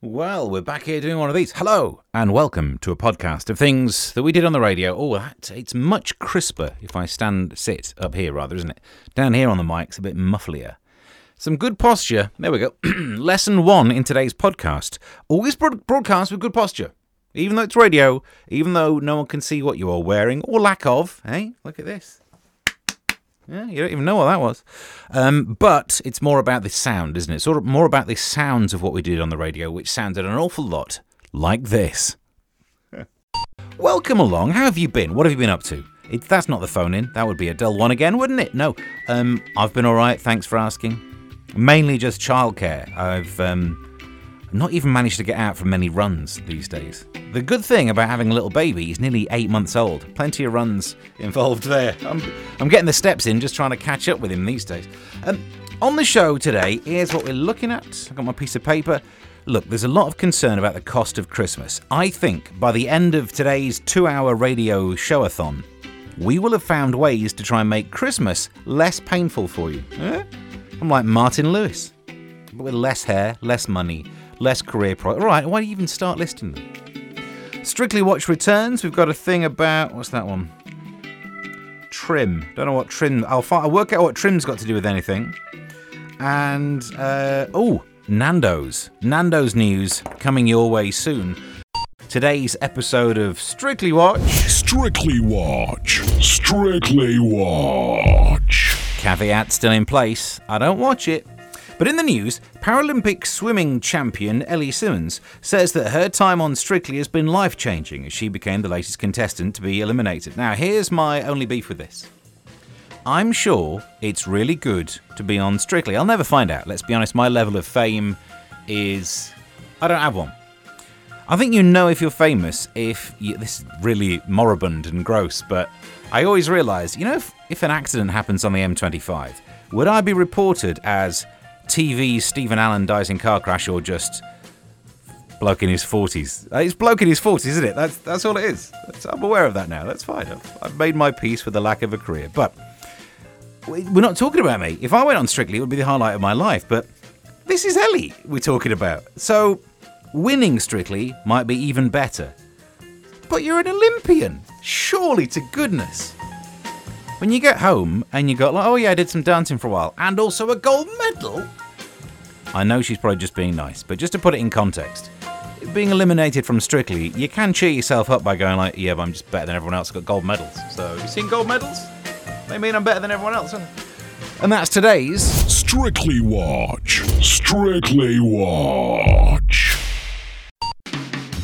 Well, we're back here doing one of these. Hello, and welcome to a podcast of things that we did on the radio. Oh, that, it's much crisper if I stand, sit up here rather, isn't it? Down here on the mic's a bit mufflier. Some good posture. There we go. Lesson one in today's podcast. Always broad- broadcast with good posture. Even though it's radio, even though no one can see what you are wearing or lack of. Hey, look at this. Yeah, you don't even know what that was. Um, but it's more about the sound, isn't it? Sort of more about the sounds of what we did on the radio, which sounded an awful lot like this. Welcome along. How have you been? What have you been up to? It, that's not the phone in. That would be a dull one again, wouldn't it? No. Um, I've been all right. Thanks for asking. Mainly just childcare. I've um, not even managed to get out for many runs these days. The good thing about having a little baby, he's nearly eight months old. Plenty of runs involved there. I'm, I'm getting the steps in, just trying to catch up with him these days. Um, on the show today, here's what we're looking at. I've got my piece of paper. Look, there's a lot of concern about the cost of Christmas. I think by the end of today's two hour radio showathon, we will have found ways to try and make Christmas less painful for you. Eh? I'm like Martin Lewis, but with less hair, less money, less career pro. Right, why do you even start listing them? Strictly Watch returns. We've got a thing about what's that one? Trim. Don't know what trim. I'll, find, I'll work out what trim's got to do with anything. And uh, oh, Nando's. Nando's news coming your way soon. Today's episode of Strictly Watch. Strictly watch. Strictly watch. Caveat still in place. I don't watch it. But in the news, Paralympic swimming champion Ellie Simmonds says that her time on Strictly has been life changing as she became the latest contestant to be eliminated. Now, here's my only beef with this. I'm sure it's really good to be on Strictly. I'll never find out. Let's be honest, my level of fame is. I don't have one. I think you know if you're famous if you, this is really moribund and gross, but I always realise, you know, if, if an accident happens on the M25, would I be reported as TV Stephen Allen dies in car crash or just bloke in his 40s? Uh, It's bloke in his 40s, isn't it? That's that's all it is. That's, I'm aware of that now. That's fine. I've, I've made my peace with the lack of a career, but we're not talking about me. If I went on Strictly, it would be the highlight of my life. But this is Ellie we're talking about. So winning Strictly might be even better. But you're an Olympian. Surely to goodness. When you get home and you got like, oh yeah, I did some dancing for a while, and also a gold medal. I know she's probably just being nice, but just to put it in context, being eliminated from Strictly, you can cheer yourself up by going like, yeah, but I'm just better than everyone else. I've got gold medals. So you seen gold medals? They mean I'm better than everyone else. And that's today's Strictly watch. Strictly watch.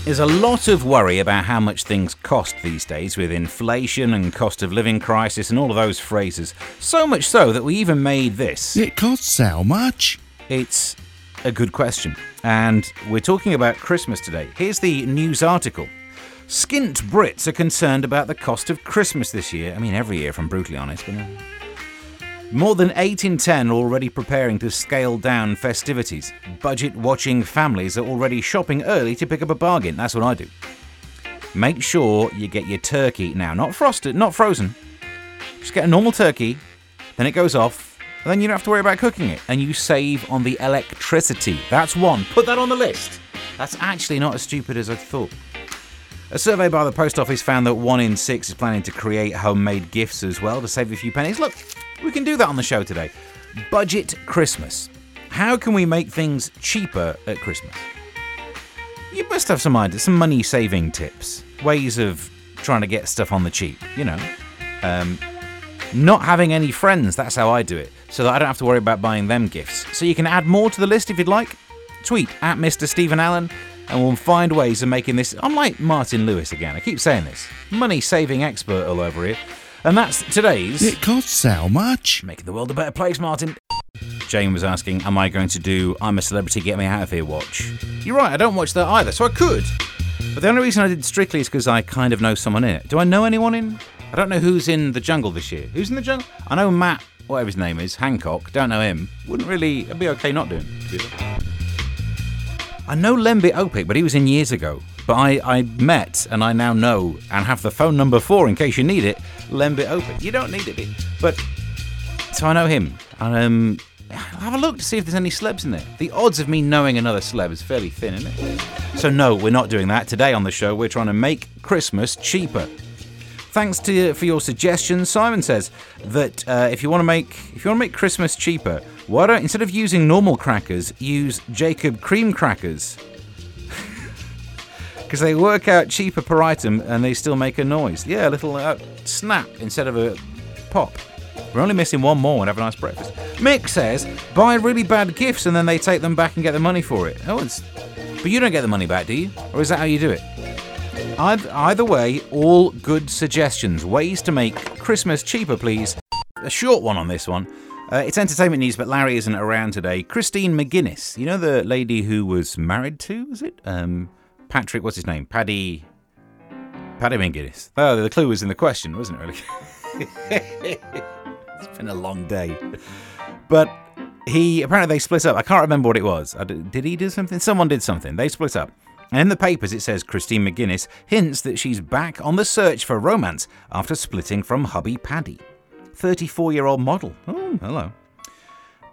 There's a lot of worry about how much things cost these days with inflation and cost of living crisis and all of those phrases. So much so that we even made this. It costs how much? It's a good question. And we're talking about Christmas today. Here's the news article. Skint Brits are concerned about the cost of Christmas this year. I mean, every year, if I'm brutally honest. But more than 8 in 10 are already preparing to scale down festivities. Budget watching families are already shopping early to pick up a bargain. That's what I do. Make sure you get your turkey now, not frosted, not frozen. Just get a normal turkey, then it goes off, and then you don't have to worry about cooking it, and you save on the electricity. That's one. Put that on the list. That's actually not as stupid as I thought. A survey by the post office found that one in six is planning to create homemade gifts as well to save a few pennies. Look, we can do that on the show today. Budget Christmas. How can we make things cheaper at Christmas? You must have some ideas, some money saving tips, ways of trying to get stuff on the cheap, you know. Um, not having any friends, that's how I do it, so that I don't have to worry about buying them gifts. So you can add more to the list if you'd like. Tweet at Mr. Stephen Allen, and we'll find ways of making this. I'm like Martin Lewis again, I keep saying this. Money saving expert all over here. And that's today's. It costs how much? Making the world a better place, Martin. Jane was asking, Am I going to do I'm a Celebrity, Get Me Out of Here watch? You're right, I don't watch that either, so I could. But the only reason I did Strictly is because I kind of know someone in it. Do I know anyone in? I don't know who's in the jungle this year. Who's in the jungle? I know Matt, whatever his name is, Hancock. Don't know him. Wouldn't really. It'd be okay not doing. to be fair. I know Lembit Opik, but he was in years ago. But I, I met and I now know and have the phone number for, in case you need it, Lembit Opik. You don't need it, but so I know him. And, um, have a look to see if there's any celebs in there. The odds of me knowing another celeb is fairly thin, isn't it? So no, we're not doing that today on the show. We're trying to make Christmas cheaper. Thanks to for your suggestions. Simon says that uh, if you want to make if you want to make Christmas cheaper, why don't instead of using normal crackers, use Jacob cream crackers? Because they work out cheaper per item and they still make a noise. Yeah, a little uh, snap instead of a pop. We're only missing one more and have a nice breakfast. Mick says buy really bad gifts and then they take them back and get the money for it. Oh, it's, but you don't get the money back, do you? Or is that how you do it? Either, either way, all good suggestions. Ways to make Christmas cheaper, please. A short one on this one. Uh, it's entertainment news, but Larry isn't around today. Christine McGuinness, you know the lady who was married to, was it? Um, Patrick, what's his name? Paddy. Paddy McGuinness. Oh, the clue was in the question, wasn't it, really? it's been a long day. But he, apparently, they split up. I can't remember what it was. Did he do something? Someone did something. They split up. And in the papers, it says Christine McGuinness hints that she's back on the search for romance after splitting from hubby Paddy. 34 year old model. Oh, hello.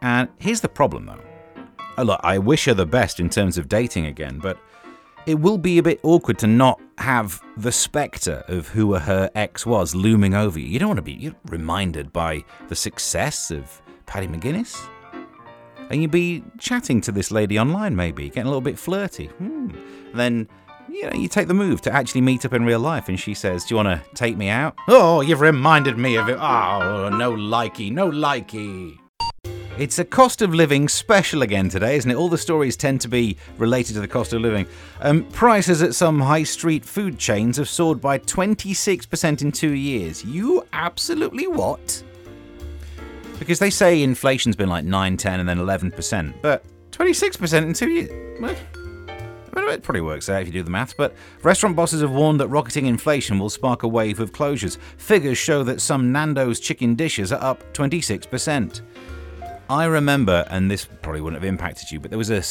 And here's the problem, though. Look, I wish her the best in terms of dating again, but it will be a bit awkward to not have the spectre of who her ex was looming over you. You don't want to be reminded by the success of Paddy McGuinness. And you'd be chatting to this lady online, maybe, getting a little bit flirty. Hmm. Then you know, you take the move to actually meet up in real life, and she says, "Do you want to take me out?" Oh, you've reminded me of it. Oh, no likey, no likey. It's a cost of living special again today, isn't it? All the stories tend to be related to the cost of living. Um, prices at some high street food chains have soared by 26% in two years. You absolutely what? Because they say inflation's been like 9, 10, and then 11%, but 26% in two years? What? it probably works out if you do the maths, but restaurant bosses have warned that rocketing inflation will spark a wave of closures. Figures show that some Nando's chicken dishes are up 26%. I remember, and this probably wouldn't have impacted you, but there was a,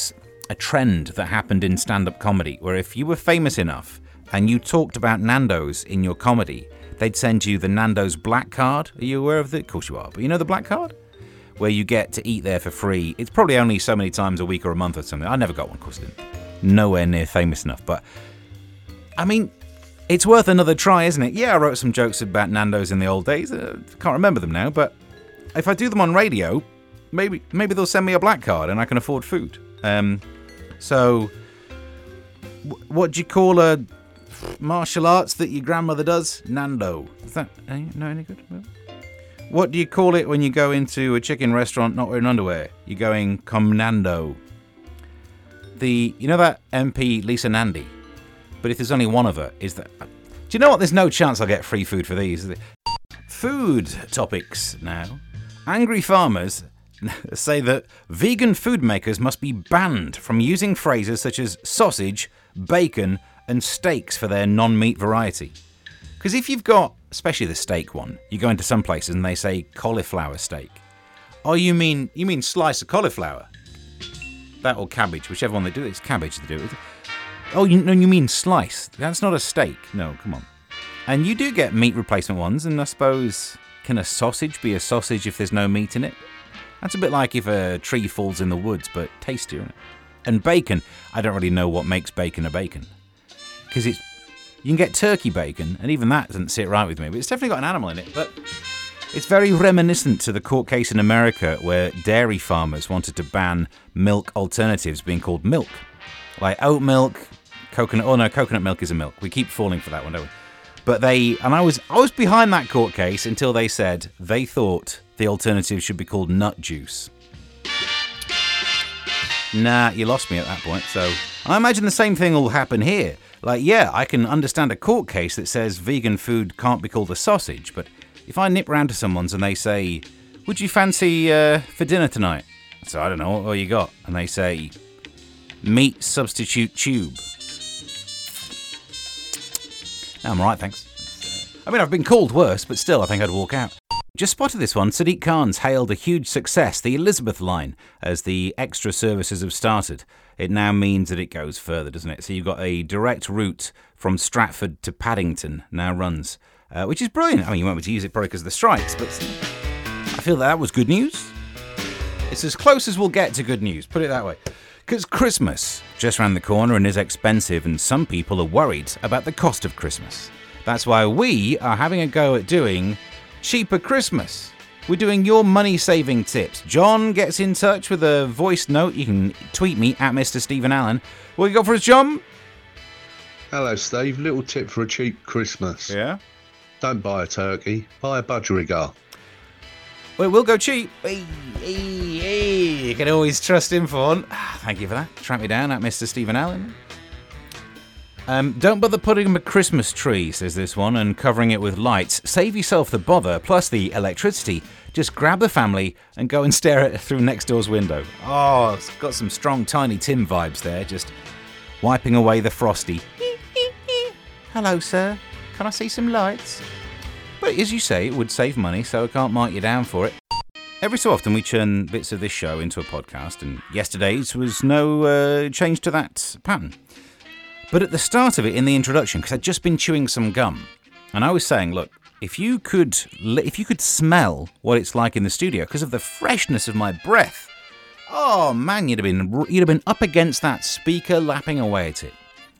a trend that happened in stand up comedy where if you were famous enough and you talked about Nando's in your comedy, they'd send you the Nando's black card. Are you aware of that? Of course you are, but you know the black card? Where you get to eat there for free. It's probably only so many times a week or a month or something. I never got one, of course I didn't nowhere near famous enough. But I mean, it's worth another try, isn't it? Yeah, I wrote some jokes about Nando's in the old days. Uh, can't remember them now, but if I do them on radio, maybe maybe they'll send me a black card and I can afford food. Um, so, w- what do you call a martial arts that your grandmother does? Nando. Is that any, no any good? What do you call it when you go into a chicken restaurant not wearing underwear? You're going comnando the you know that MP Lisa Nandy, but if there's only one of her, is that? Do you know what? There's no chance I'll get free food for these. Food topics now. Angry farmers say that vegan food makers must be banned from using phrases such as sausage, bacon, and steaks for their non-meat variety. Because if you've got, especially the steak one, you go into some places and they say cauliflower steak. Oh, you mean you mean slice of cauliflower? that or cabbage, whichever one they do. It's cabbage they do it. Oh, you, no, you mean slice? That's not a steak. No, come on. And you do get meat replacement ones, and I suppose can a sausage be a sausage if there's no meat in it? That's a bit like if a tree falls in the woods, but tastier. And bacon, I don't really know what makes bacon a bacon, because it's you can get turkey bacon, and even that doesn't sit right with me. But it's definitely got an animal in it. But it's very reminiscent to the court case in America where dairy farmers wanted to ban milk alternatives being called milk. Like oat milk, coconut. Oh no, coconut milk is a milk. We keep falling for that one, don't we? But they and I was I was behind that court case until they said they thought the alternative should be called nut juice. Nah, you lost me at that point. So I imagine the same thing will happen here. Like, yeah, I can understand a court case that says vegan food can't be called a sausage, but if I nip round to someone's and they say, Would you fancy uh, for dinner tonight? So I don't know, what you got? And they say, Meat substitute tube. I'm right, thanks. I mean, I've been called worse, but still, I think I'd walk out. Just spotted this one. Sadiq Khan's hailed a huge success, the Elizabeth line, as the extra services have started. It now means that it goes further, doesn't it? So you've got a direct route from Stratford to Paddington now runs uh, which is brilliant. I mean, you won't be able to use it probably because of the strikes, but I feel that, that was good news. It's as close as we'll get to good news, put it that way. Because Christmas just round the corner and is expensive, and some people are worried about the cost of Christmas. That's why we are having a go at doing cheaper Christmas. We're doing your money saving tips. John gets in touch with a voice note. You can tweet me at Mr. Stephen Allen. What you got for us, John? Hello, Steve. Little tip for a cheap Christmas. Yeah. Don't buy a turkey, buy a budgerigar. Well, it will go cheap. Hey, hey, hey. You can always trust him for one. Ah, Thank you for that. Track me down at Mr. Stephen Allen. Um, don't bother putting up a Christmas tree, says this one, and covering it with lights. Save yourself the bother, plus the electricity. Just grab the family and go and stare at it through next door's window. Oh, it's got some strong Tiny Tim vibes there, just wiping away the frosty. Hello, sir. Can I see some lights? But as you say, it would save money, so I can't mark you down for it. Every so often, we churn bits of this show into a podcast, and yesterday's was no uh, change to that pattern. But at the start of it, in the introduction, because I'd just been chewing some gum, and I was saying, look, if you could, if you could smell what it's like in the studio because of the freshness of my breath, oh man, you'd have been you'd have been up against that speaker, lapping away at it.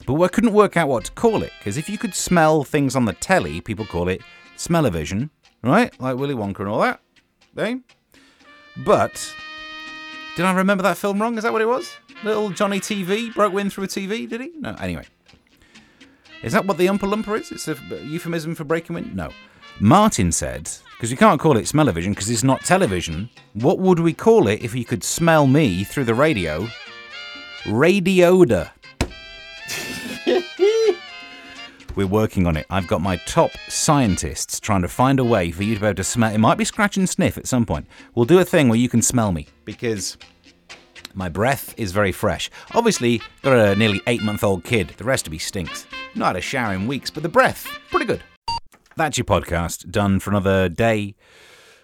But I couldn't work out what to call it because if you could smell things on the telly, people call it smell-o-vision, right? Like Willy Wonka and all that. Eh? But did I remember that film wrong? Is that what it was? Little Johnny TV broke wind through a TV, did he? No. Anyway, is that what the Oompa Loompa is? It's a euphemism for breaking wind? No. Martin said, because we can't call it smell-o-vision because it's not television. What would we call it if you could smell me through the radio? Radioda. We're working on it. I've got my top scientists trying to find a way for you to be able to smell. It might be scratch and sniff at some point. We'll do a thing where you can smell me because my breath is very fresh. Obviously, got a nearly eight month old kid. The rest of me stinks. Not had a shower in weeks, but the breath, pretty good. That's your podcast done for another day.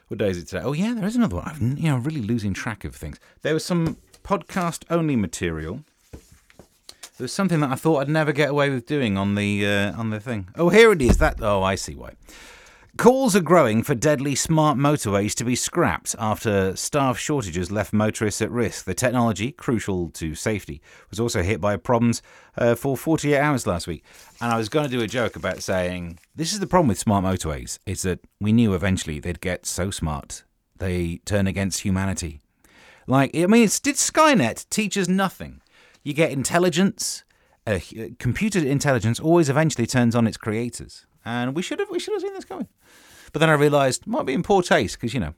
What day is it today? Oh yeah, there is another one. I'm you know really losing track of things. There was some podcast only material. There was something that I thought I'd never get away with doing on the uh, on the thing. Oh, here it is. That oh, I see why. Calls are growing for deadly smart motorways to be scrapped after staff shortages left motorists at risk. The technology, crucial to safety, was also hit by problems uh, for 48 hours last week. And I was going to do a joke about saying this is the problem with smart motorways: is that we knew eventually they'd get so smart they turn against humanity. Like, I mean, did Skynet teach us nothing? You get intelligence. Uh, computer intelligence always eventually turns on its creators, and we should have we should have seen this coming. But then I realised might be in poor taste because you know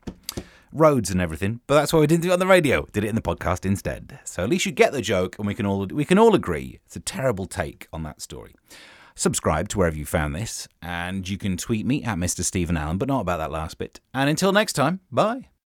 roads and everything. But that's why we didn't do it on the radio. Did it in the podcast instead. So at least you get the joke, and we can all we can all agree it's a terrible take on that story. Subscribe to wherever you found this, and you can tweet me at Mr. Stephen Allen, but not about that last bit. And until next time, bye.